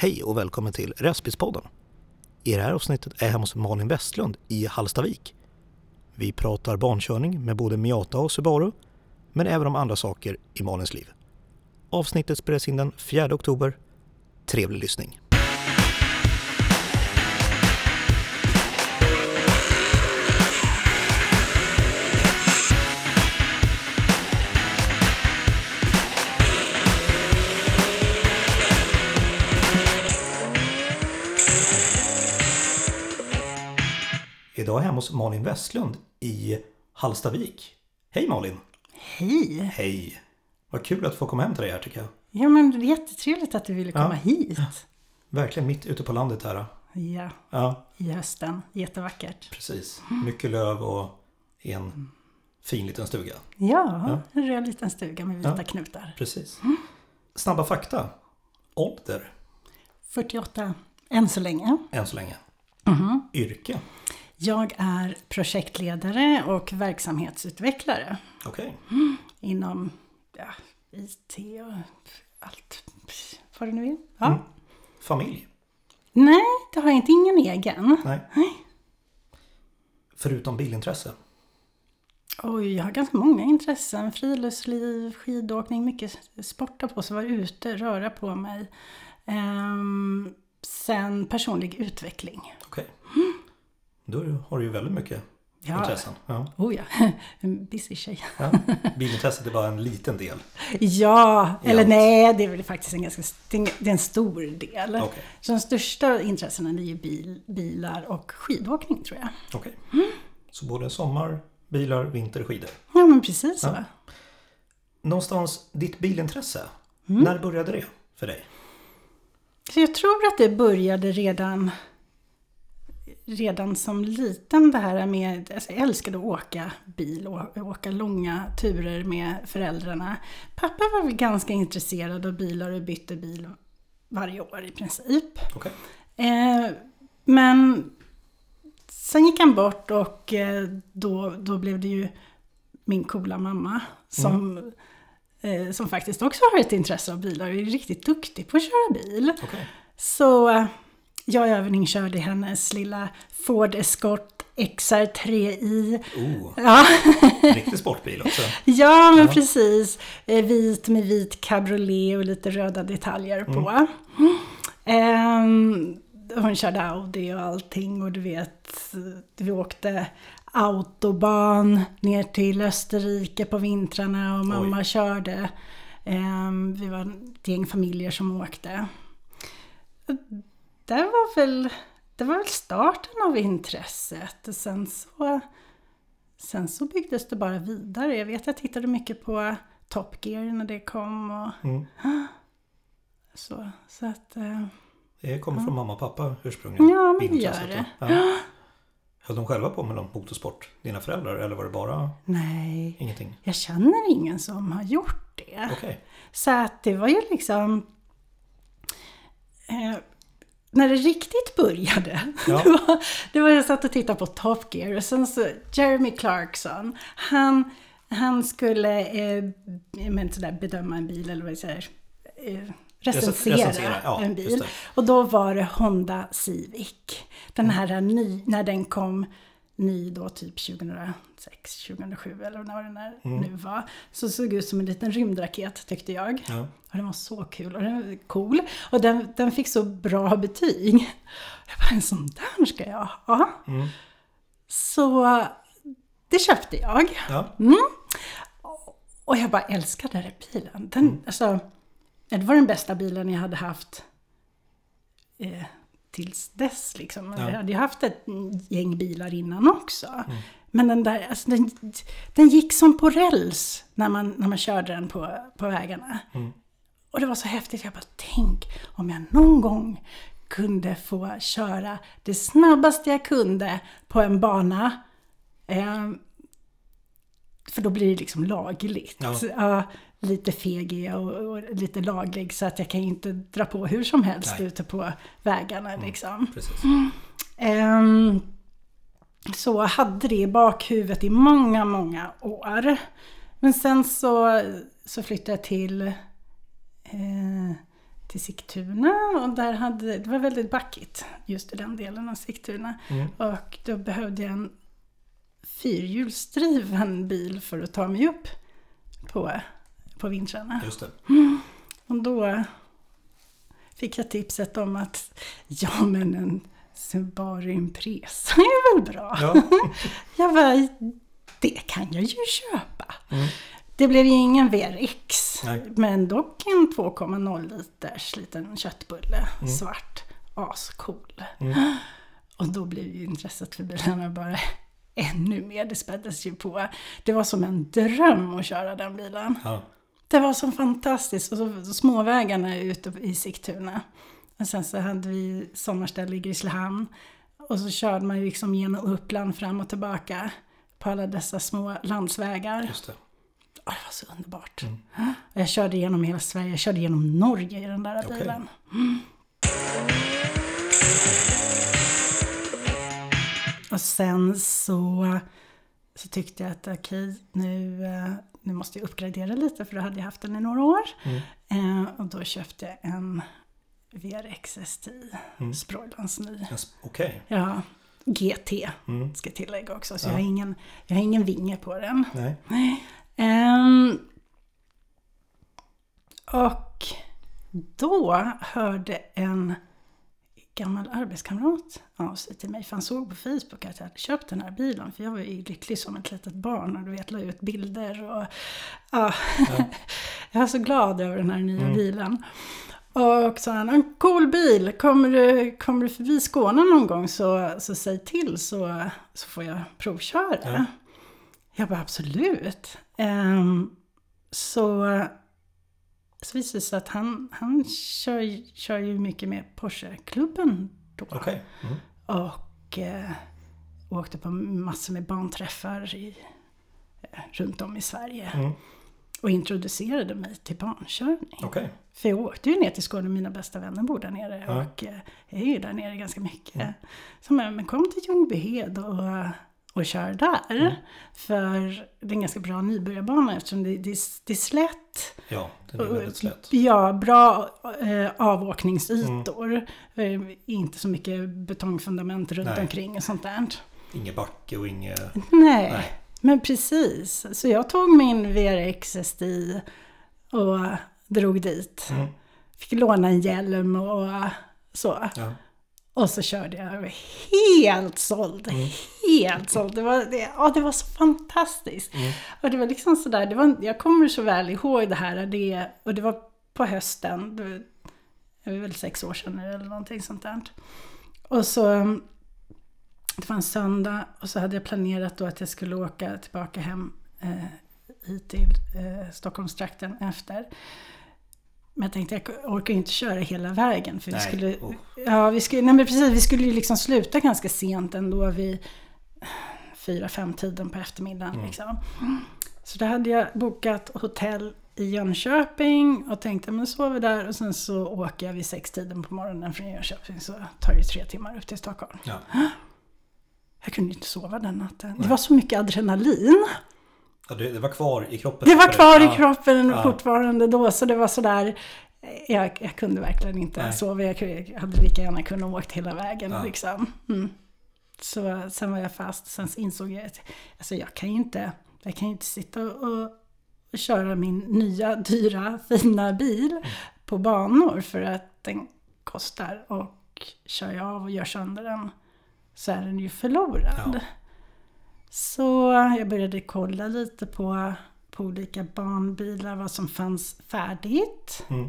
Hej och välkommen till Respispodden. I det här avsnittet är jag hemma hos Malin Westlund i Hallstavik. Vi pratar barnkörning med både Miata och Subaru, men även om andra saker i Malins liv. Avsnittet spelas in den 4 oktober. Trevlig lyssning! Idag hemma hos Malin Westlund i Hallstavik. Hej Malin! Hej! Hej! Vad kul att få komma hem till dig här tycker jag. Ja men det är jättetrevligt att du ville komma Ja. hit. Verkligen mitt ute på landet här. Ja, Ja, i hösten. Jättevackert. precis. Mycket löv och en fin liten stuga. Ja, en röd liten stuga med vita Ja. knutar. Precis. Snabba fakta. Ålder, 48 än så länge. än så länge. Mhm. Yrke. Jag är projektledare och verksamhetsutvecklare Okej. inom ja, IT och allt vad det nu är. Ja. Mm. Familj. Nej, det har jag inte. Ingen egen. Nej. Förutom bilintresse. Oj, jag har ganska många intressen. Friluftsliv, skidåkning, mycket sporta på sig, vara ute, röra på mig. Ehm, sen personlig utveckling. Okej. Då har du ju väldigt mycket Ja. intressen. Ja. Oh ja, en busy tjej. Ja. Bilintresset är bara en liten del. Ja, eller allt. nej, det är väl faktiskt en ganska det är en- stor del. Okej. Så de största intressena är ju bil, bilar och skidåkning tror jag. Okej. Så både sommar, bilar, vinter, skidor. Ja, men precis så. Ja. Någonstans ditt bilintresse. Mm. När började det för dig? Så jag tror att det började redan, redan som liten det här med, alltså jag älskade att åka bil och åka långa turer med föräldrarna. Pappa var väl ganska intresserad av bilar och bytte bil varje år i princip. Okej. Eh, men sen gick han bort och eh, då, då blev det ju min coola mamma som, eh, som faktiskt också har ett intresse av bilar och är riktigt duktig på att köra bil. Okej. Så eh, jag övningskörde hennes lilla Ford Escort XR3i. Oh, Ja, riktig sportbil också. ja men Ja. precis. Eh, Vit med vit cabriolet och lite röda detaljer på. Ehm, hon körde Audi och allting och du vet, vi åkte autobahn ner till Österrike på vintrarna och mamma körde. Ehm, vi var ett gäng familjer som åkte. Det var väl, det var väl starten av intresset. Sen så, sen så byggdes det bara vidare. Jag vet jag tittade mycket på Top Gear när det kom. Och Mm. så, så att, eh, Det kommer från mamma och pappa ursprungligen. Ja, men det gör? Ja. Höll de själva på med någon motorsport, dina föräldrar? Eller var det bara nej, ingenting? jag känner ingen som har gjort det. Okej. Så att det var ju liksom... Eh, när det riktigt började, Ja. det, var, det var jag satt och tittade på Top Gear och sen så Jeremy Clarkson, han, han skulle eh, men sådär, bedöma en bil eller vad jag säger, eh, recensera, recensera, ja, en bil. Och då var det Honda Civic. Den här ny, när den kom ny då typ 2006, 2007 eller när den här Mm. nu var. Så såg ut som en liten rymdraket tyckte jag. Ja. Och den var så kul och den var cool. Och den, den fick så bra betyg. Jag bara, en sån där ska jag ha. Mm. Så det köpte jag. Ja. Och jag bara älskade den bilen. Den, alltså, det var den bästa bilen jag hade haft eh, tills dess. Liksom. Ja. Jag hade ju haft ett gäng bilar innan också. Men den där, alltså, den, den gick som på räls när man, när man körde den på, på vägarna. Mm. Och det var så häftigt. Jag bara, tänk om jag någon gång kunde få köra det snabbaste jag kunde på en bana. Eh, för då blir det liksom lagligt. Ja. Ja, lite feg är jag och, och lite laglig så att jag kan inte dra på hur som helst Nej. ute på vägarna liksom. Precis. Ehm, så hade det i bakhuvudet i många, många år. Men sen så, så flyttade jag till eh, till Sigtuna och där hade, det var väldigt backigt just i den delen av Sigtuna. Mm. Och då behövde jag en fyrhjulsdriven bil för att ta mig upp på, på vintrarna. Just det. Och då fick jag tipset om att ja men en Subaru Impresa är väl bra. Ja. Jag bara, det kan jag ju köpa. Mm. Det blev ju ingen VRX, Nej. men dock en 2,0 liters liten köttbulle, Mm. svart, ascool. Mm. Och då blev ju intresset för bilarna bara ännu mer, det späddes ju på. Det var som en dröm att köra den bilen. Ja. Det var så fantastiskt. Och så, småvägarna ute i Sigtuna. Och sen så hade vi sommarställe i Grisslehamn. Och så körde man ju liksom genom Uppland fram och tillbaka. På alla dessa små landsvägar. Just det. Åh, det var så underbart. Mm. Jag körde genom hela Sverige. Jag körde genom Norge i den där Okej. bilen. Och sen så, så tyckte jag att okej, nu, eh, nu måste jag uppgradera lite för då hade jag haft den i några år. Mm. Eh, och då köpte jag en VRX STI, Mm. Sproilans ny. Yes. Okej. Ja, GT Mm. ska jag tillägga också. Så Ja. jag, har ingen, jag har ingen vinge på den. Nej. Ehm, och då hörde en gammal arbetskamrat av sig till mig. För han såg på Facebook att jag hade köpt den här bilen. För jag var ju lycklig som ett litet barn och du vet, la ut bilder. Och, ja. jag var så glad över den här nya Mm. bilen. Och sa han, en cool bil, kommer du, kommer du förbi Skåne någon gång så, så säg till så, så får jag provköra. Ja. Jag bara absolut. Ehm, så, så visade det sig att han, han kör, kör ju mycket med Porsche-klubben då. Okej. Mm. Och eh, åkte på massor med banträffar i, eh, runt om i Sverige. Mm. Och introducerade mig till bankörning. Okej. För jag åkte ju ner till Skåne, mina bästa vänner bor där nere. Ja. Och eh, jag är ju där nere ganska mycket. Mm. Så men, men kom till Ljungbyhed och, och kör där. Mm. För det är en ganska bra nybörjarbana eftersom det, det, det är slätt. Ja, den är väldigt slätt. Ja, bra eh, avåkningsytor. Eh, inte så mycket betongfundament runt Nej. omkring och sånt där. Ingen backe och inget... Nej, Nej. men precis. Så jag tog min VRX STI och drog dit. Mm. Fick låna en hjälm och så. Ja. Och så körde jag. Jag var helt såld. Mm. Helt såld. Det var, det, ja, det var så fantastiskt. Mm. Och det var liksom sådär. Det var, jag kommer så väl ihåg det här. Det, och det var på hösten. Det var, det var väl sex år sedan nu eller någonting sånt där. Och så... Det var en söndag och så hade jag planerat då att jag skulle åka tillbaka hem eh, hit till eh, Stockholmstrakten efter. Men jag tänkte jag orkar inte köra hela vägen. För vi Nej. skulle, Oh. ja, vi skulle, nej men precis, vi skulle ju liksom sluta ganska sent ändå vid fyra, fem tiden på eftermiddagen. Mm. Liksom. Så då hade jag bokat hotell i Jönköping och tänkte men sover där och sen så åker jag vid sex tiden på morgonen från Jönköping så tar det tre timmar upp till Stockholm. Ja. Jag kunde inte sova den natten. Det Nej. var så mycket adrenalin. Ja, det, var kvar i kroppen. Det var kvar i kroppen Ja. fortfarande då så det var sådär jag, jag kunde verkligen inte Nej. sova. Jag, hade lika gärna kunnat åkt hela vägen Ja. liksom. Mm. Så sen var jag fast. Sen insåg jag att alltså, jag kan ju inte, jag kan inte sitta och, och köra min nya, dyra, fina bil Mm. på banor för att den kostar. Och kör jag av och gör sönder den så är den ju förlorad. Ja. Så jag började kolla lite på, på olika barnbilar, vad som fanns färdigt. Mm.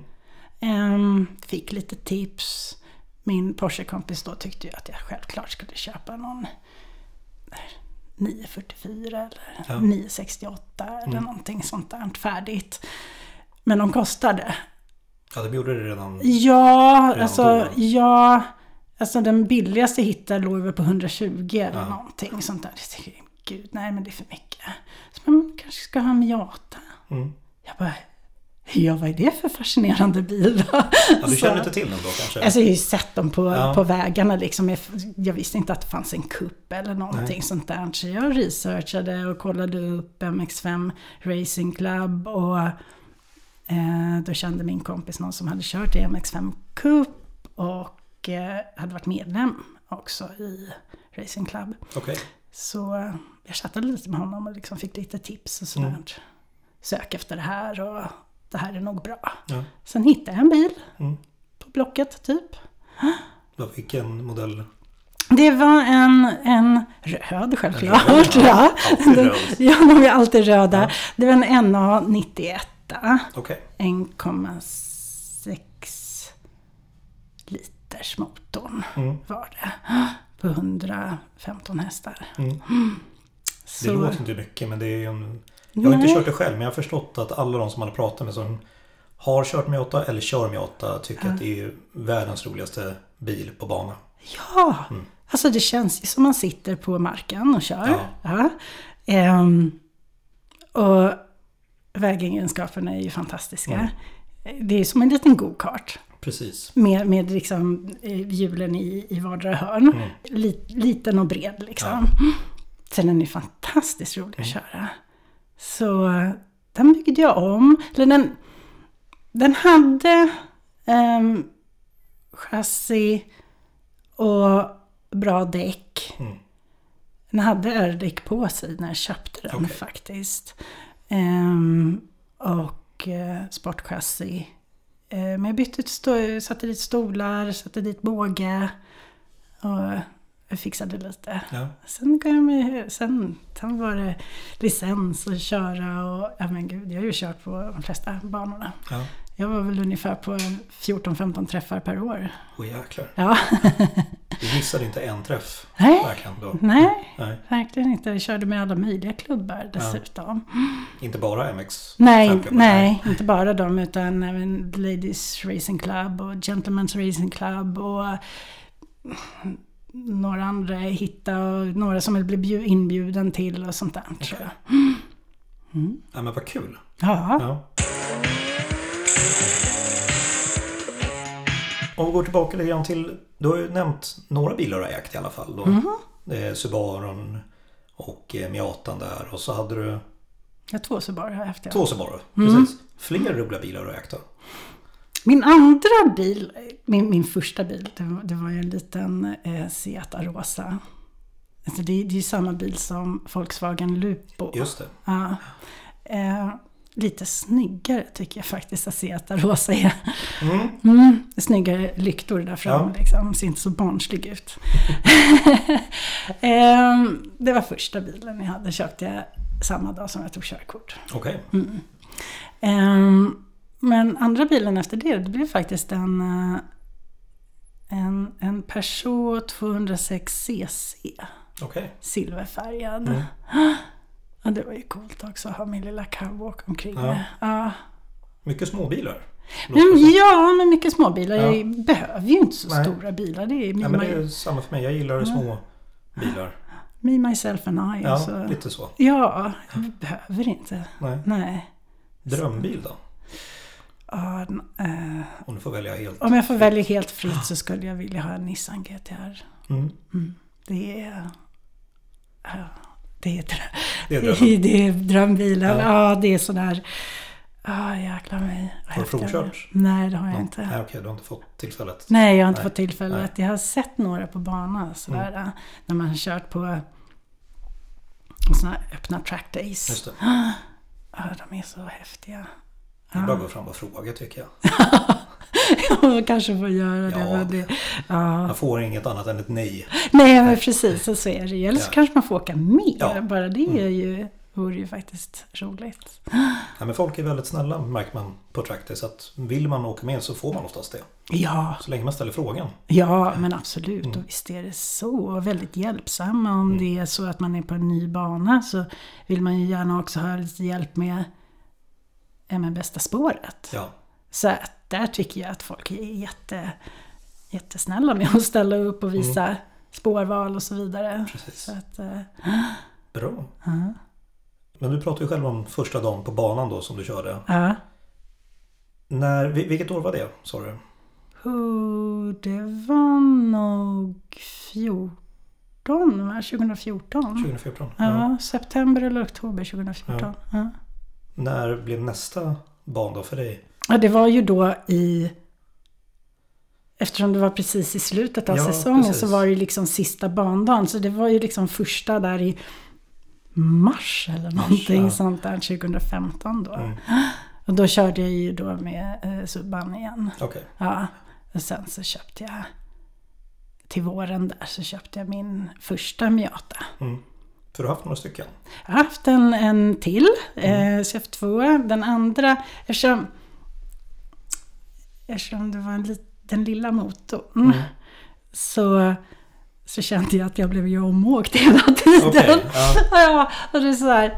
Ehm, fick lite tips. Min Porsche-kompis då tyckte ju att jag självklart skulle köpa någon eh, 944 eller Ja. 968 eller Mm. någonting sånt där färdigt. Men de kostade. Ja, de gjorde det redan. Ja, Redan alltså, då? ja, alltså den billigaste hittade låg väl på 120 eller Ja. någonting sånt där. Gud, nej men det är för mycket. Så man kanske ska ha en Miata. Mm. Jag bara, ja vad är det för fascinerande bil? Ja, du känner inte till dem då kanske? Alltså jag har ju sett dem på, Ja. på vägarna liksom. Jag, jag visste inte att det fanns en kupp eller någonting Nej. sånt där. Så jag researchade och kollade upp MX5 Racing Club och Eh, då kände min kompis någon som hade kört i MX5 Cup och eh, hade varit medlem också i Racing Club. Så eh, jag chattade lite med honom och liksom fick lite tips och sådär. Mm. Sök efter det här och det här är nog bra. Ja. Sen hittade jag en bil Mm. på Blocket typ. Vad- Vilken modell? Det var en, en röd självklart. En röd, ja. ja. Alltid röd. ja, de är alltid röda. Ja. Det var en NA91. Okej. 1,6 liters motorn Mm. var det. På 115 hästar. Mm. Det låter inte mycket men det är en... Jag har inte Nej. kört det själv men jag har förstått att alla de som man har pratat med som har kört Miata eller kör Miata tycker att det är världens roligaste bil på bana. Ja, Mm. alltså det känns ju som man sitter på marken och kör. Ja. Ja. Ehm, och vägegenskaperna är ju fantastiska. Mm. Det är som en liten go-kart. Precis. Med, med liksom eh, hjulen i, i vardera hörn. Mm. Li, liten och bred liksom. Sen den är fantastiskt rolig att Mm. köra. Så den byggde jag om. Eller den, den hade um, chassi och bra däck. Mm. Den hade R-däck på sig när jag köpte den Okej. faktiskt. Ehm, och eh, sportchassi. Eh, men jag bytte ut, satte dit stolar, satte dit båge. Och fixade lite. Ja. Sen, gav jag mig, sen, sen var det licens och köra och ja men gud, jag har ju kört på de flesta banorna. Ja. Jag var väl ungefär på 14-15 träffar per år. Åh jäklar. Ja, Du missade inte en träff. nej, Verkligen då. nej, Nej. verkligen inte. Jag körde med alla möjliga klubbar dessutom. Inte bara MX. Nej, femklubbar. nej, inte bara dem utan även Ladies Racing Club och Gentlemen's Racing Club och några andra jag hittade och några som jag blev bju- inbjuden till och sånt där. tror jag. Ja, men vad kul. Ja. Ja. Om vi går tillbaka lite grann till, du har ju nämnt några bilar du har ägt i alla fall. Då. Det är Subarun och eh, Miatan där och så hade du har två Subaru har jag haft. ja. två Subaru. Mm. Precis. Fler roliga bilar du har ägt då? Min andra bil, min, min första bil, det var, det var en liten eh, Seat Arosa. Alltså det, det är ju samma bil som Volkswagen Lupo. Just det. Ja. Eh, lite snyggare tycker jag faktiskt att Seat Arosa är. Mm. Mm, snyggare lyktor där framme Ja. liksom. Ser inte så barnslig ut. Ehm, det var första bilen jag hade. Köpte jag samma dag som jag tog körkort. Okej. Ehm, men andra bilen efter det, det blev faktiskt en, eh, en, en Peugeot 206 cc. Okej. Silverfärgad. Mm. Ja, det var ju coolt också att ha min lilla cowwalk omkring Ja. Ja. Mycket småbilar. Men, som. ja, men mycket småbilar. Ja. Jag behöver ju inte så Nej. stora bilar. Det är Ja, me, men det är samma för mig. Jag gillar små bilar. me myself and I. Ja, alltså. lite så. Ja, jag behöver inte. Nej. Nej. Drömbil då? Ja, eh, Om du får välja helt. om jag får välja helt fritt så skulle jag vilja ha en Nissan GTR. Mm. Det är... Ja, det är, drö- Det är drömmen. det är drömbilen. Ja. Ja. det är sådär... Ja, jäklar mig. Har du provkört? Nej, det har jag Nej, inte. Nej, okej, du har inte fått tillfället. Nej, jag har inte Nej. fått tillfället. Jag har sett några på banan sådär. Mm. När man har kört på sådana här öppna track days. Just det. Ja, de är så häftiga. Det är bara att gå fram och fråga tycker jag. Jag kanske får göra det. Ja. det ja. Man får inget annat än ett nej. Nej, men precis så så är det ju. Eller så Ja. kanske man får åka mer. Ja. Mm. Bara det är ju, vore ju faktiskt roligt. Ja, men folk är väldigt snälla märker man på Tractor. Så att vill man åka med så får man oftast det. Ja, Så länge man ställer frågan. ja men absolut. Mm. Och visst är det så. Väldigt hjälpsamma. Om det är så att man är på en ny bana så vill man ju gärna också ha lite hjälp med ja, med bästa spåret. Ja, Så där tycker jag att folk är jätte, jättesnälla med att ställa upp och visa spårval och så vidare. Mm. precis. Så att, eh, Bra. ja. Men du pratade ju själv om första dagen på banan då som du körde. ja. När, vil- vilket år var det sa du? Oh, det var nog 14, va? 2014. 2014? Ja, september eller oktober 2014. Ja. När blev nästa bandag för dig? Ja, det var ju då i... Eftersom det var precis i slutet av Ja, säsongen precis. så var det ju liksom sista bandagen. Så det var ju liksom första där i mars eller någonting ja. sånt där 2015 då. Mm. Och då körde jag ju då med eh, Subban igen. Okej. Ja, och sen så köpte jag till våren där så köpte jag min första Miata. Mm. För du har haft några stycken? Jag har haft en, en till, eh, så jag har haft två. Den andra, eftersom, eftersom det var en lit, den lilla motorn, Mm. så, så kände jag att jag blev ju omåkt hela tiden. Okej, ja. ja, och det är så här,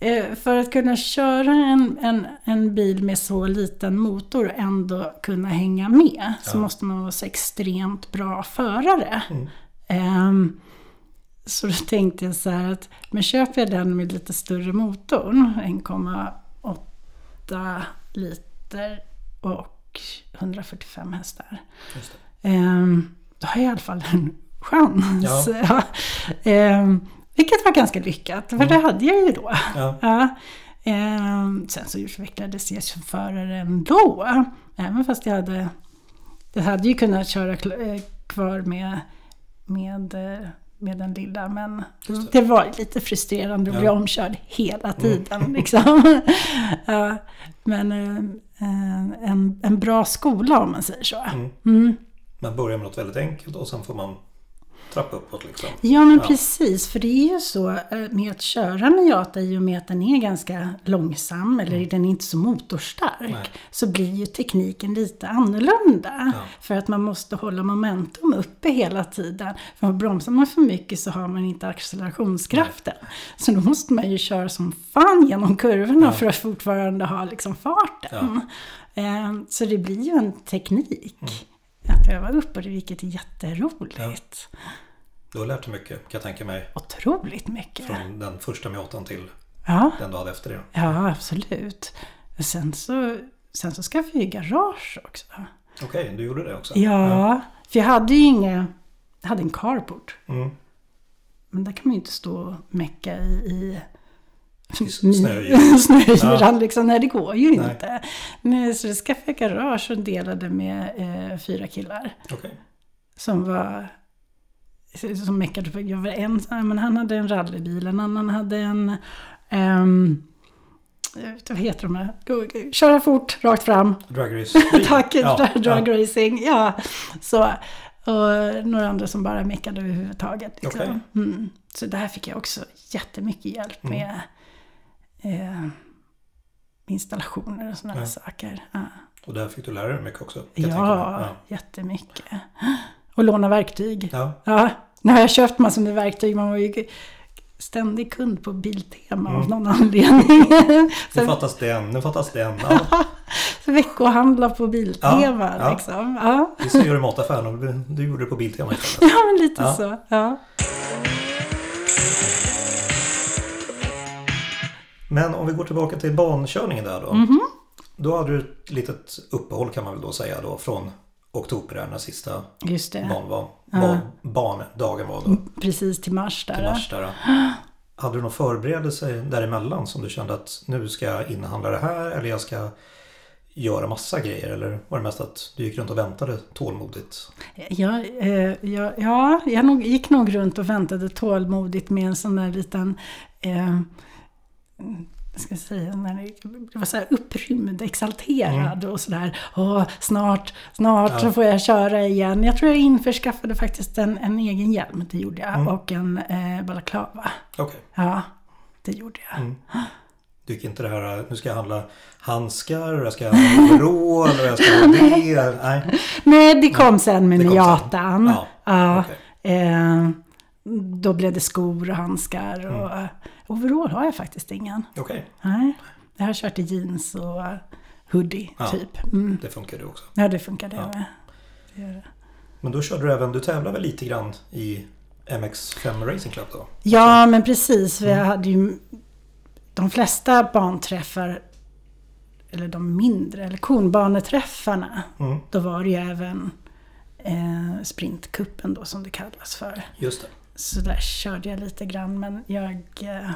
eh, för att kunna köra en, en, en bil med så liten motor och ändå kunna hänga med så Ja. måste man vara så extremt bra förare. Mm. Ehm, så då tänkte jag så här att, men köper jag den med lite större motorn, 1,8 liter och 145 hästar. Ehm, då har jag i alla fall en chans. Ja. Ehm, vilket var ganska lyckat, för det hade jag ju då. Ja. Ja. Ehm, sen så utvecklades jag som förare ändå. Även fast jag hade... Jag hade ju kunnat köra eh, kvar med, med, eh, med den lilla. Men det. var lite frustrerande att Ja. bli omkörd hela tiden. Liksom. ja, men eh, en, en bra skola om man säger så. Mm. Mm. Man börjar med något väldigt enkelt och sen får man trappa uppåt liksom. Ja men Ja. precis, för det är ju så eh, med att köra Miata i och med att den är ganska långsam eller den är inte så motorstark. Mm. Nej. Så blir ju tekniken lite annorlunda. Ja. För att man måste hålla momentum uppe hela tiden. För bromsar man för mycket så har man inte accelerationskraften. Så då måste man ju köra som fan genom kurvorna Ja. för att fortfarande ha liksom farten. Eh, Så det blir ju en teknik. Mm. Att öva upp och det vilket är jätteroligt. Du har lärt dig mycket kan jag tänka mig. Otroligt mycket. Från den första Miatan till Ja, den du hade efter det. ja absolut. Sen så, sen så skaffade jag ju garage också. Okej, du gjorde det också? Ja, för jag hade ju inga... Jag hade en carport. Mm. Men där kan man ju inte stå och mecka i... i I snöyran. snöyran Ja. liksom. Nej, det går ju Nej. inte. Nej, så jag skaffade garage och delade med eh, fyra killar. Okej. Som var... Som meckade på... Jag var en, ja, men han hade en rallybil, en annan hade en... inte, vad heter de här? Köra fort, rakt fram. Drag race. Tack, Ja, drag ja. racing. Ja, så. Och några andra som bara meckade överhuvudtaget. Liksom. Okej. Mm. Så där fick jag också jättemycket hjälp Mm. med eh, installationer och sådana Ja. saker. Ja, Och där fick du lära dig mycket också. ja, mig. jättemycket. Och låna verktyg. Ja. Ja, nu har jag köpt massor med verktyg. Man var ju ständig kund på Biltema av Mm. någon anledning. Nu fattas den, nu fattas den. Ja. veckohandla på Biltema Ja, liksom. Ja. Vi ska göra i mataffären du- gjorde det på Biltema istället. Ja, men lite Ja. så. Ja. Men om vi går tillbaka till bankörningen där då. Mhm. Då hade du ett litet uppehåll kan man väl då säga då från oktober där när sista Just det. ban var, Ja. barndagen var då. Precis till mars där. Till mars där. då. Hade du någon förberedelse däremellan som du kände att nu ska jag inhandla det här eller jag ska göra massa grejer? Eller var det mest att du gick runt och väntade tålmodigt? Ja, eh, ja, ja, jag nog, gick nog runt och väntade tålmodigt med en sån där liten... Eh, ska jag säga? När det, var så här upprymd, exalterad och sådär. Åh, snart, snart Ja. så får jag köra igen. Jag tror jag införskaffade faktiskt en, en egen hjälm, det gjorde jag. Mm. Och en eh, balaklava. Okej. Ja, det gjorde jag. Mm. Du gick inte det här, nu ska jag handla handskar jag ska ha overall och jag ska ha det. Nej. Nej, det kom sen med. Miatan. Ja, Ja. okej. Eh, då blev det skor och handskar. Och Mm. Overall har jag faktiskt ingen. Okej, Nej, jag har kört i jeans och hoodie Ja. typ. Mm. det funkar det också. Ja, det funkar det Ja. med. Det det. Men då körde du även, du tävlade väl lite grann i MX5 Racing Club då? Ja, men precis. Jag Mm. hade ju de flesta banträffar, eller de mindre, eller konbaneträffarna. Mm, Då var det ju även eh, sprintkuppen då som det kallas för. just det. Så körde jag lite grann men jag eh, är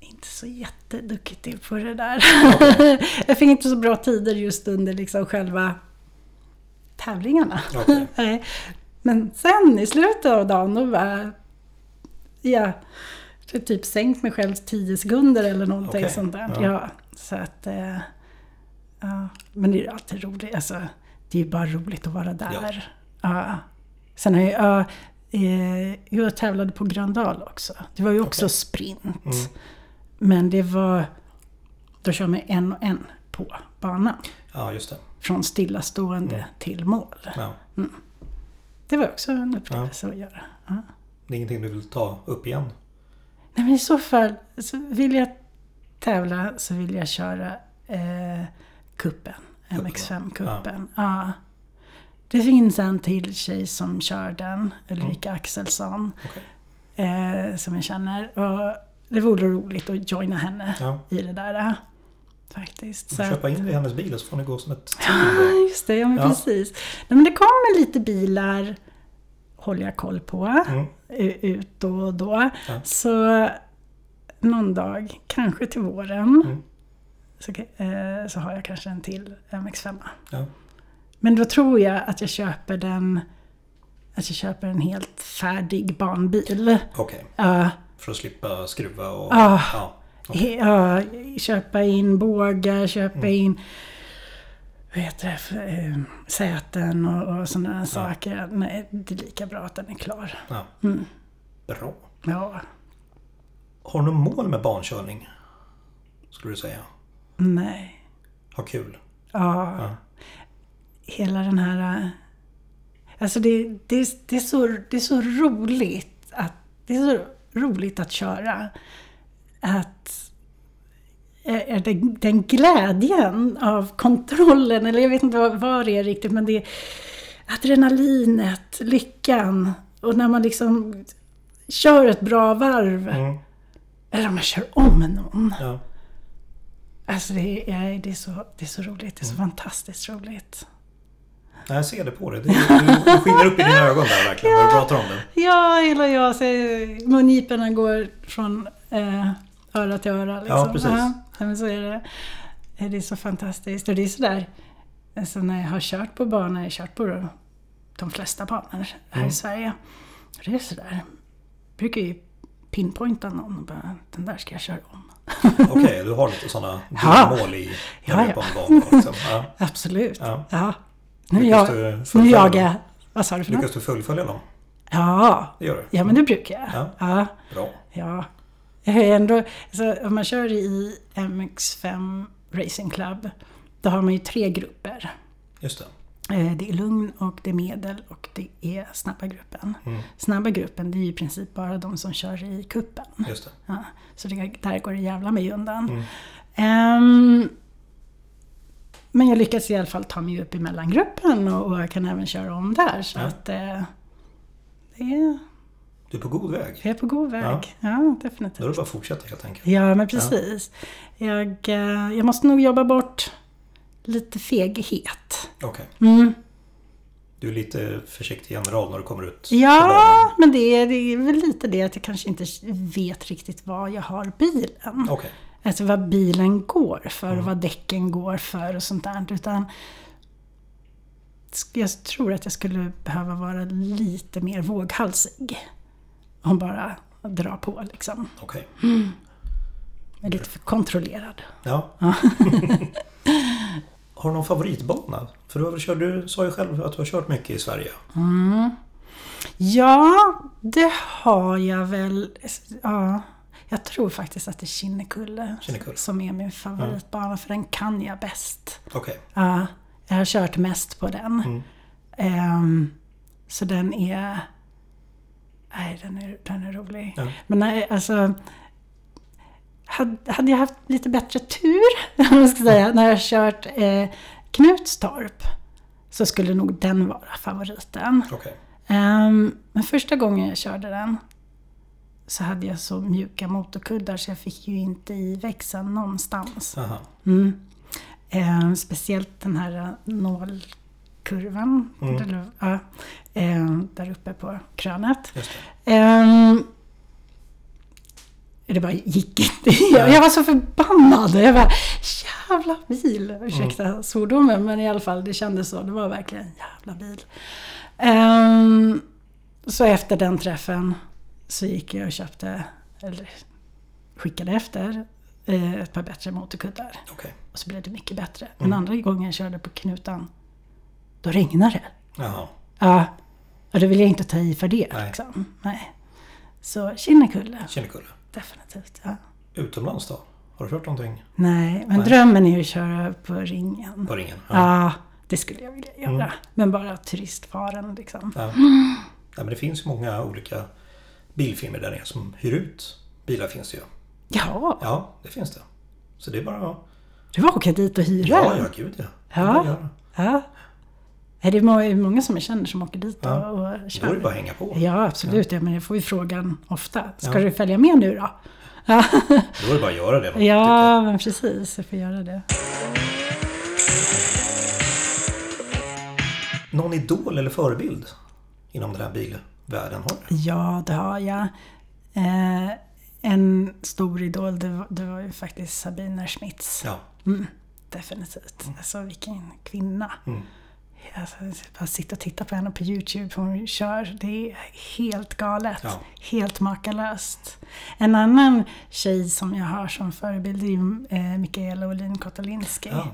inte så jätteduktig på det där. jag fick inte så bra tider just under liksom själva tävlingarna. Nej. Men sen i slutet av dagen då var jag typ sänkt mig själv 10 sekunder eller någonting Okej, sånt där. ja. Ja. så att... Eh, ja. Men det är ju alltid roligt. Alltså, det är ju bara roligt att vara där. Ja. Sen har jag... Ja, eh, jag tävlade på Gröndal också. Det var ju också Okej. sprint. Mm. Men det var... Då kör man en och en på banan. Ja, just det. Från stillastående Mm. till mål. Ja. Det var också en upplevelse att göra. Ja. Det är ingenting du vill ta upp igen? Nej men i så fall, så vill jag tävla så vill jag köra eh, kuppen. Kuppen, MX5-kuppen. Ja. Det finns en till tjej som kör den, Ulrika Axelsson. Okej. Eh, som jag känner. Och det vore roligt att joina henne Ja. i det där. eh, Faktiskt. Så Köpa in det i hennes bil så får ni gå som ett team. Ja, just det. Ja, men Ja. precis. Nej, men det kommer lite bilar, håller jag koll på, Mm. ut då och då. Ja. Så någon dag, kanske till våren, Mm. så, eh, så har jag kanske en till MX5. Ja. Men då tror jag att jag köper den att jag köper en helt färdig banbil. Okej, Ja, för att slippa skruva och... Ah. Ja. he- ja, köpa in bågar, köpa Mm. in vad heter det, eh, säten och, och sådana saker. Nej, det är lika bra att den är klar. ja. Mm. Bra. Ja, Har du något mål med barnkörning? Skulle du säga? nej. Ha kul? Ja, Ja. Hela den här... eh, Alltså det, det, det, är så, det är så roligt att, det är så roligt att köra. Att är den, den glädjen av kontrollen, eller jag vet inte vad, vad det är riktigt, men det är adrenalinet, lyckan. Och när man liksom kör ett bra varv, Mm. eller om man kör om någon. ja. Alltså det är, det är, så, det är så roligt, det är så fantastiskt roligt. Nej, jag ser det på dig. Det, du, du skiner upp i dina ögon där verkligen när du pratar om det. Ja, eller jag ser mungiporna går från eh, öra till öra. Liksom. Ja, precis. Ja, men så är det. Det är så fantastiskt. Och det är sådär, alltså när jag har kört på banor, jag har kört på de flesta banor här Mm. i Sverige. Det är sådär, jag brukar ju pinpointa någon och bara, den där ska jag köra om. Okej, du har lite sådana mål i Ja, när du är ja. på en bana. Liksom. Ja. Absolut. Ja. Ja. Nu, jag, nu jagar jag. Vad sa du för något? Lyckas du fullfölja dem? Ja. Det gör du? ja, men det brukar jag. Ja. ja. Bra. Ja, jag är ändå, alltså, om man kör i MX5 Racing Club, då har man ju tre grupper. Just det. Eh, Det är lugn och det är medel och det är snabba gruppen. Mm. Snabba gruppen, det är ju i princip bara de som kör i kuppen. Just det. Ja, så det, där går det jävla mig undan. Mm. Ehm, men jag lyckas i alla fall ta mig upp i mellangruppen och, och jag kan även köra om där. Så Ja. att eh, det är, Du är på god väg. jag är på god väg. Ja. Ja, definitivt. Då är det bara att fortsätta helt enkelt. Ja, men precis. Jag, eh, jag måste nog jobba bort lite feghet. Okej. Mm. Du är lite försiktig general när du kommer ut Ja, men det är, det är väl lite det att jag kanske inte vet riktigt vad jag har bilen. Okej. Alltså vad bilen går för Mm. och vad däcken går för och sånt där. Utan jag tror att jag skulle behöva vara lite mer våghalsig. Och bara dra på liksom. Okej. Jag är lite för kontrollerad. Ja. har du någon favoritbana? För du, kört, du sa ju själv att du har kört mycket i Sverige. Ja, det har jag väl. Ja, jag tror faktiskt att det är Kinnekulle Kinnekulle. som är min favoritbana, för den kan jag bäst. Okej. Ja, jag har kört mest på den. Mm. Ehm, så den är... Nej, den är, den är rolig. Ja. Men nej, alltså... Hade, hade jag haft lite bättre tur, om man ska säga, när jag kört eh, Knutstorp, så skulle nog den vara favoriten. Okej. Ehm, men första gången jag körde den så hade jag så mjuka motorkuddar så jag fick ju inte i växeln någonstans. Mm. Ehm, speciellt den här eh, nålkurvan Mm. ja, ehm, där uppe på krönet. Just det. Bara gick inte. Jag, jag var så förbannad. Jag bara, jävla bil. Ursäkta Mm. svordomen, men i alla fall det kändes så. Det var verkligen en jävla bil. Ehm, så efter den träffen så gick jag och köpte, eller skickade efter, eh, ett par bättre motorkuddar. Okej. Och så blev det mycket bättre. Mm. Men andra gången jag körde på knutan, då regnade det. Jaha. Ja, och det vill jag inte ta i för det. Nej. Liksom. Nej. Så Kinnekulle, Kinnekulle. definitivt. Ja. Utomlands då? Har du kört någonting Nej, men Nej. drömmen är ju att köra på ringen. på ringen? Ja, det skulle jag vilja göra. Mm. Men bara turistfaren liksom. Ja. ja men det finns ju många olika bilfirmor där nere som hyr ut bilar finns det ju. Ja, Ja, det finns det. Så det är bara att... du var åka dit och hyra. Ja, ja, gud ja. Är Ja. ja. Är det må- många som jag känner som åker dit Ja. och, och Då är det kör? bara att hänga på. Ja, absolut. Ja. men jag får ju frågan ofta. Ska Ja. du följa med nu då? Ja, Då är det bara att göra det. ja men precis. Jag får göra det. Någon idol eller förebild inom den här bilvärlden har? Ja, det har jag. Eh, en stor idol, det var, det var ju faktiskt Sabine Schmitz. Ja. Mm, definitivt. Alltså vilken kvinna. Mm. Alltså, bara sitta och titta på henne på Youtube hon kör. Det är helt galet. Ja. Helt makalöst. En annan tjej som jag har som förebild är ju eh, Mikaela Olin Kotolinski. Ja.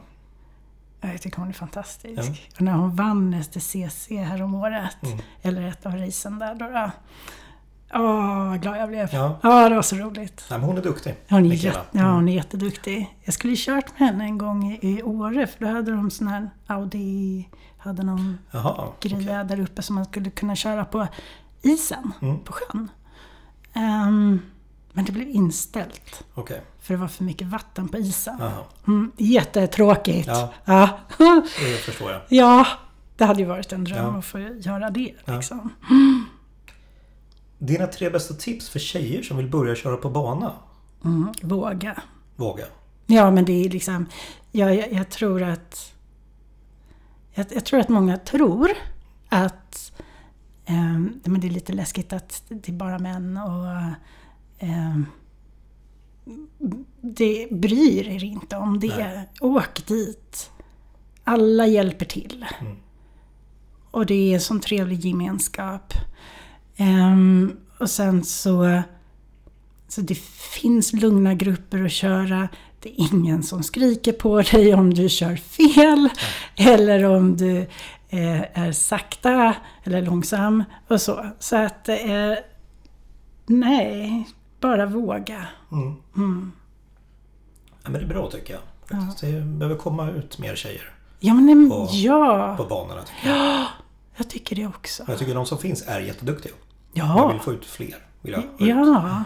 Jag tycker hon är fantastisk. Ja. Och när hon vann STCC häromåret, Mm. eller ett av racen där då. då. Åh, vad glad jag blev. Ja. Ja, det var så roligt. Nej, men hon är duktig. Hon är, jätte, ja, hon är jätteduktig. Jag skulle ju kört med henne en gång i, i Åre, för då hade de sån här Audi, hade någon Jaha. grej där uppe som man skulle kunna köra på isen, Mm. på sjön. Ehm, men det blev inställt, Okej. för det var för mycket vatten på isen. Mm, jättetråkigt. Ja. Ja. Det förstår jag. ja, det hade ju varit en dröm Ja. att få göra det. Ja. Liksom. Dina tre bästa tips för tjejer som vill börja köra på bana? Mm, våga. Våga. Ja, men det är liksom... Jag, jag, jag tror att... Jag, jag tror att många tror att ehm, men det är lite läskigt att det är bara män och... ehm, det bryr er inte om det. Nej. Åk dit. Alla hjälper till. Mm. Och det är en sån trevlig gemenskap. Ehm, och sen så... Så det finns lugna grupper att köra. Det är ingen som skriker på dig om du kör fel. Eller om du eh, är sakta eller långsam och så. Så att... Eh, nej, bara våga. Mm. Mm. Ja, men det är bra tycker jag. Faktiskt. Det behöver komma ut mer tjejer Ja, men På- ja, på banorna. Tycker jag. jag tycker det också. Och jag tycker de som finns är jätteduktiga. Jag Ja, vill få ut fler. Vill jag ut. ja.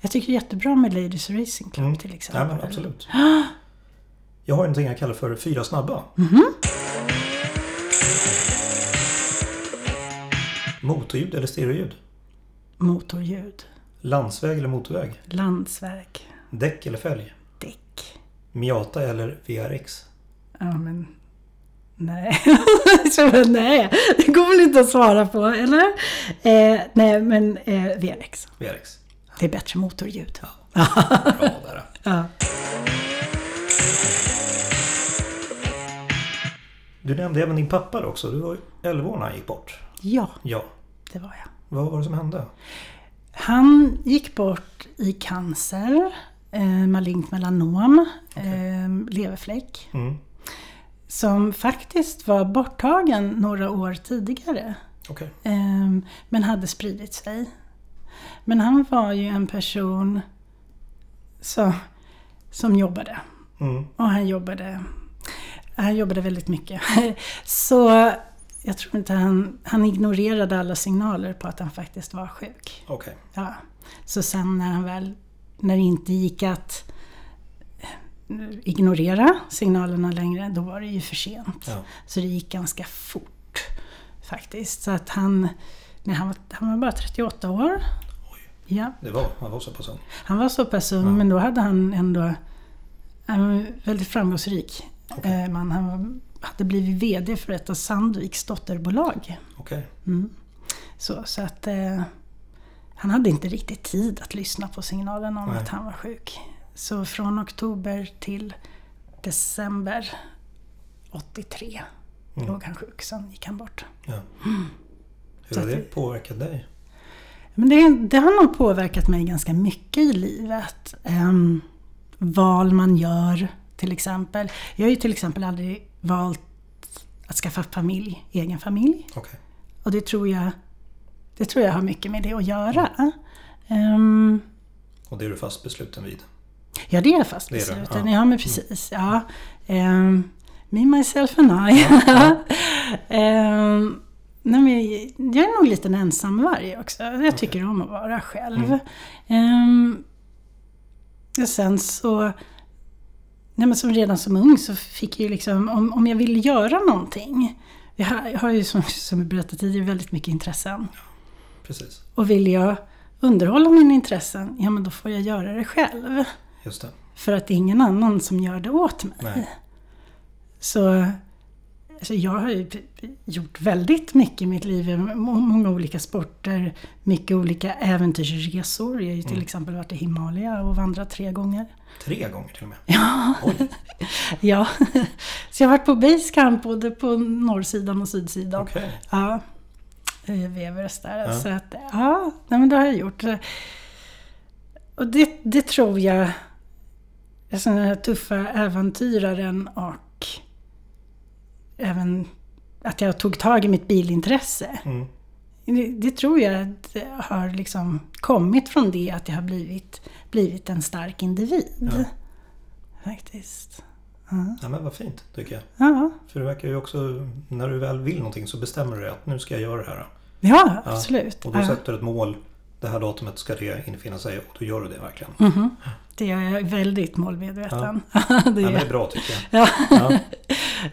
Jag tycker jättebra med Ladies Racing Club Mm. till Ja, exempel. men absolut. Jag har någonting jag kallar för fyra snabba. Mhm. Motorljud eller stereoljud? Motorljud, Landsväg eller motorväg? landsväg, Däck eller fälg? däck. Miata eller VRX? Ja, men... Nej. Nej, det går väl inte att svara på, eller? Eh, nej, men eh, VRX. VRX. Det är bättre motorljud. Bra där. Ja. Du nämnde även din pappa också. Du var ju 11 år när han gick bort. ja, Ja. det var jag. Vad var det som hände? Han gick bort i cancer, eh, malignt melanom, eh, leverfläck. Mm. Som faktiskt var borttagen några år tidigare. Okej. eh, men hade spridit sig. Men han var ju en person som, som jobbade. Mm. Och han jobbade, han jobbade väldigt mycket. Så jag tror inte han, han ignorerade alla signaler på att han faktiskt var sjuk. Okej. Ja. Så sen när han väl, när det inte gick att eh, ignorera signalerna längre, då var det ju för sent. Ja. Så det gick ganska fort faktiskt. Så att han, nej, han, var, han var bara 38 år. Ja, Det var, han var så pass ung. han var så pass ung, men då hade han ändå... Han var väldigt framgångsrik Okej. eh, man. Han var, hade blivit VD för ett av Sandviks dotterbolag. Okej. Mm. Så, så att... Eh, han hade inte riktigt tid att lyssna på signalen om Nej. att han var sjuk. Så från oktober till december 83 Mm. låg han sjuk, sen gick han bort. Ja. Hur Så har det det- påverkat dig? Men det, det har nog påverkat mig ganska mycket i livet. Ehm, val man gör till exempel. Jag har ju till exempel aldrig valt att skaffa familj, egen familj. Okej. Och det tror jag, det tror jag har mycket med det att göra. Ehm, Och det är du fast besluten vid? ja, det är jag fast Det är det, besluten. ja. Ja, men precis. Ja. Ehm, me, myself and I. Ehm, nej, men jag är nog lite en ensamvarg också. Jag tycker om att vara själv. Mm. Och sen så... Nej, men som redan som ung så fick jag ju liksom, om, om jag ville göra någonting. Jag har, jag har ju som, som jag berättade tidigare väldigt mycket intressen. Precis. Och vill jag underhålla mina intressen, ja men då får jag göra det själv. Just det. För att det är ingen annan som gör det åt mig. Nej. Så alltså jag har ju gjort väldigt mycket i mitt liv. Må- Många olika sporter, mycket olika äventyrsresor. Jag har ju till Mm. exempel varit i Himalaya och vandrat tre gånger. Tre gånger till och med? Ja, ja. Så jag har varit på basecamp både på norrsidan och sydsidan. okej. Ja, eh, vid Everest där. Ja. Så att, ja, nej, men det har jag gjort. Och det, det tror jag, alltså den här tuffa äventyraren och även att jag tog tag i mitt bilintresse. Mm. Det, det tror jag det har liksom kommit från det att jag har blivit, blivit en stark individ. Ja. Faktiskt. Ja, men vad fint tycker jag. Ja, För det verkar ju också, när du väl vill någonting så bestämmer du dig att nu ska jag göra det här. ja Ja, absolut. Och då Ja. sätter du ett mål. Det här datumet ska det infinna sig och då gör du det verkligen. Mhm. Det är jag väldigt målmedveten. det Ja, är men det är bra tycker jag. Ja.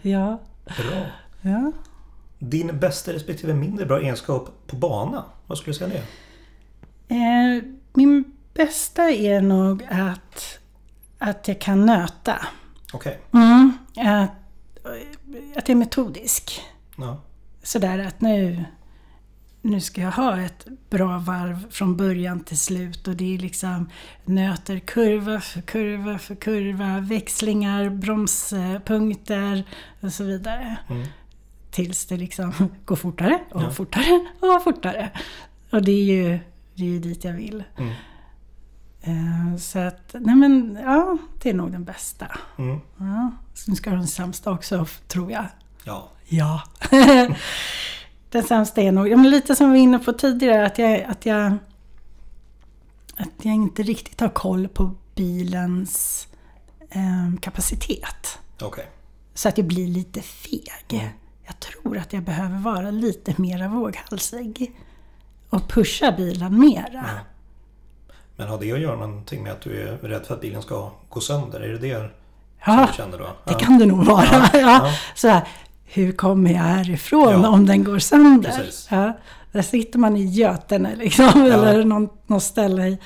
Bra. ja. Din bästa respektive mindre bra egenskap på bana? Vad skulle du säga det? Eh, min bästa är nog att, att jag kan nöta. Okej. Mm. Att, att jag är metodisk. Ja. Sådär att nu, nu ska jag ha ett bra varv från början till slut och det är liksom nöter kurva för kurva för kurva, växlingar, bromspunkter och så vidare. Mm. Tills det liksom går fortare och Ja. fortare och fortare. Och det är ju, det är ju dit jag vill. Mm. Eh, Så att, nej men ja, det är nog den bästa. Mm. Ja. Sen ska den sämsta också, tror jag. Ja. Ja. den sämsta är nog, ja, men lite som vi var inne på tidigare, att jag, att jag att jag inte riktigt har koll på bilens eh, kapacitet. Okej. Så att jag blir lite feg. Mm. Jag tror att jag behöver vara lite mera våghalsig. Och pusha bilen mera. Ja. Men har det att göra någonting med att du är rädd för att bilen ska gå sönder? Är det det som Ja, du känner då? det kan det nog vara. Ja, Ja, ja. Så här, hur kommer jag härifrån Ja. om den går sönder? Precis. Ja, där sitter man i Götene liksom, eller någon, något ställe i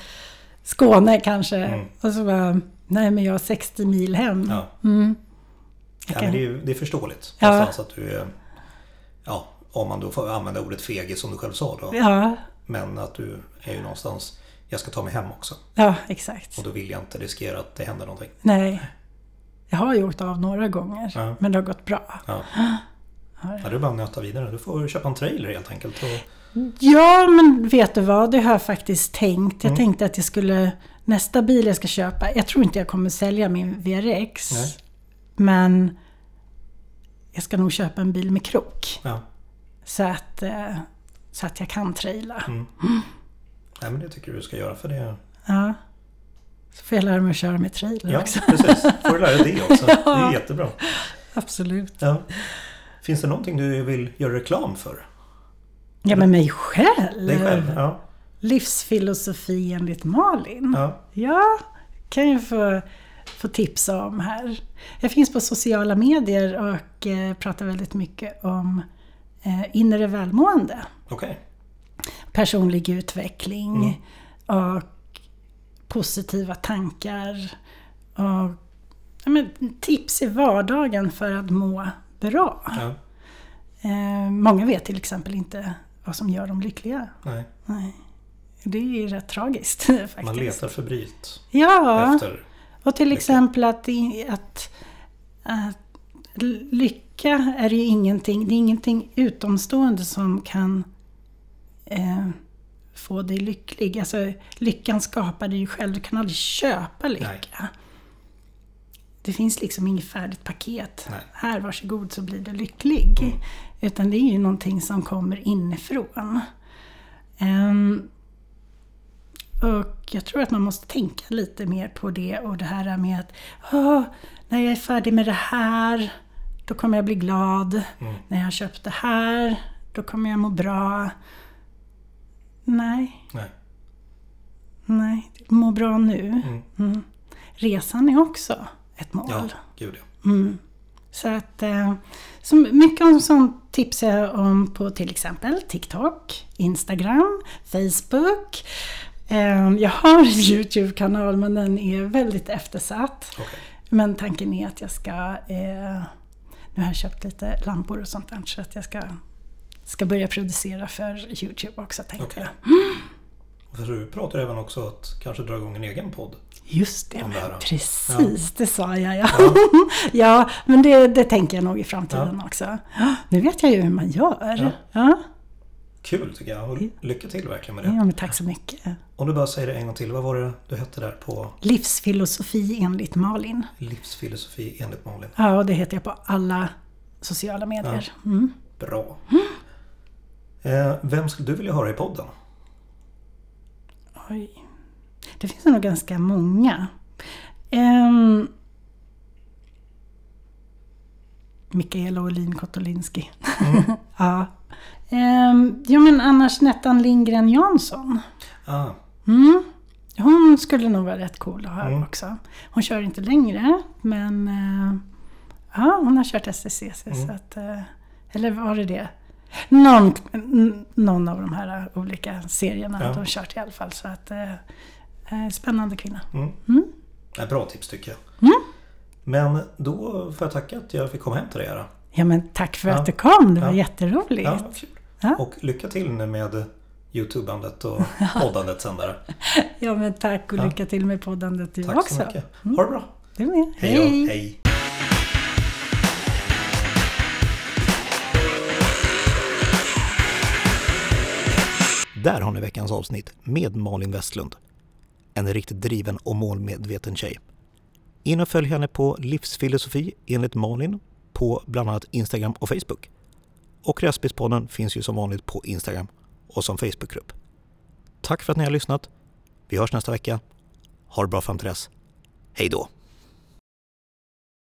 Skåne kanske. Mm. Och så bara, nej men jag har 60 mil hem. Ja. Mm. Ja, men det, är, ju- det är förståeligt. Ja. Att du är... Ja, om man då får använda ordet fegis som du själv sa då. Ja, Men att du är ju någonstans... Jag ska ta mig hem också. ja, exakt. Och då vill jag inte riskera att det händer någonting. Nej. Jag har ju åkt av några gånger, Ja. men det har gått bra. Ja. Ja, det är bara att nöta vidare. Du får köpa en trailer helt enkelt. Och, Ja, men vet du vad? Det har jag faktiskt tänkt. Jag Mm. tänkte att jag skulle... Nästa bil jag ska köpa, jag tror inte jag kommer sälja min VRX. Nej. Men jag ska nog köpa en bil med krok. ja. Så att, eh, så att jag kan traila. Mm. Nej, men det tycker du ska göra för det. Ja. Så får jag lära mig att köra med trailer Ja, också. precis. får du lära dig det också. Det är jättebra. Absolut. Ja. Finns det någonting du vill göra reklam för? Ja, men mig själv. Dig själv? Ja. Livsfilosofi enligt Malin. ja. Ja, kan jag få, få tipsa om här. Jag finns på sociala medier och eh, pratar väldigt mycket om eh, inre välmående. Okej. Personlig utveckling Mm. och positiva tankar. Och ja, men, tips i vardagen för att må bra. Ja. Eh, många vet till exempel inte vad som gör dem lyckliga. Nej. Nej. Det är rätt tragiskt faktiskt. Man letar febrilt Ja, efter... och till lycka. exempel att, att, att lycka är ju ingenting, det är ingenting utomstående som kan eh, få dig lycklig. Alltså lyckan skapar du ju själv, du kan aldrig köpa lycka. Det finns liksom inget färdigt paket. Nej. Här, varsågod så blir du lycklig. Utan det är ju någonting som kommer inifrån. Ehm, och jag tror att man måste tänka lite mer på det och det här med att "Åh, när jag är färdig med det här, då kommer jag bli glad. Mm. När jag har köpt det här, då kommer jag må bra. Nej, Nej. nej. Må bra nu. Mm. Mm. Resan är också ett mål. Ja, gud ja. Mm. Så att eh, så mycket om sånt tipsar jag om på till exempel TikTok, Instagram, Facebook. Eh, jag har en YouTube-kanal men den är väldigt eftersatt. Okej. Men tanken är att jag ska... Eh, nu har jag köpt lite lampor och sånt där så att jag ska, ska börja producera för YouTube också tänkte Okej. jag. För du pratar även också att kanske dra igång en egen podd. Just det, det precis, det sa jag ja. Ja, men det, det tänker jag nog i framtiden också. Ja, Nu vet jag ju hur man gör. Ja. Ja. Kul tycker jag. Och lycka till verkligen med Ja, det. men tack så mycket. Om du bara säger det en gång till. Vad var det du hette där på Livsfilosofi enligt Malin. livsfilosofi enligt Malin? Ja, och det heter jag på alla sociala medier. Mm. Bra. Eh, vem skulle du vilja höra i podden? Oj. Det finns nog ganska många. Um, Mikaela Olin Kotolinski. ja. Um, jo men annars Nettan Lindgren Jansson. Ah, Mm. Hon skulle nog vara rätt cool att höra Mm. också. Hon kör inte längre men eh, ja, hon har kört SSCC. Mm. Så att, eh, eller var det det? Någon, någon av de här olika serierna Ja. hon kört i alla fall. Så att, eh, eh, spännande kvinna. mm. Mm. Ett bra tips tycker jag. Mm. Men då får jag tacka att jag fick komma hem till dig. Här. Ja men tack för Ja. att du kom, det var Ja. jätteroligt. Ja. Ja. Och lycka till nu med Youtubandet och poddandet sen där. Ja men tack och Ja. lycka till med poddandet du Tack också. så mycket. Ha det bra. Du med. Hej. Hej. Där har ni veckans avsnitt med Malin Westlund. En riktigt driven och målmedveten tjej. In och följ henne på Livsfilosofi enligt Malin på bland annat Instagram och Facebook. Och Räspispodden finns ju som vanligt på Instagram och som Facebookgrupp. Tack för att ni har lyssnat. Vi hörs nästa vecka. Ha det bra fram till dess. Hej då!